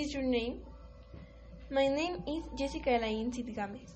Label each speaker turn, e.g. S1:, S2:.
S1: is your name?
S2: My name is Jessica Elaine Sid Games.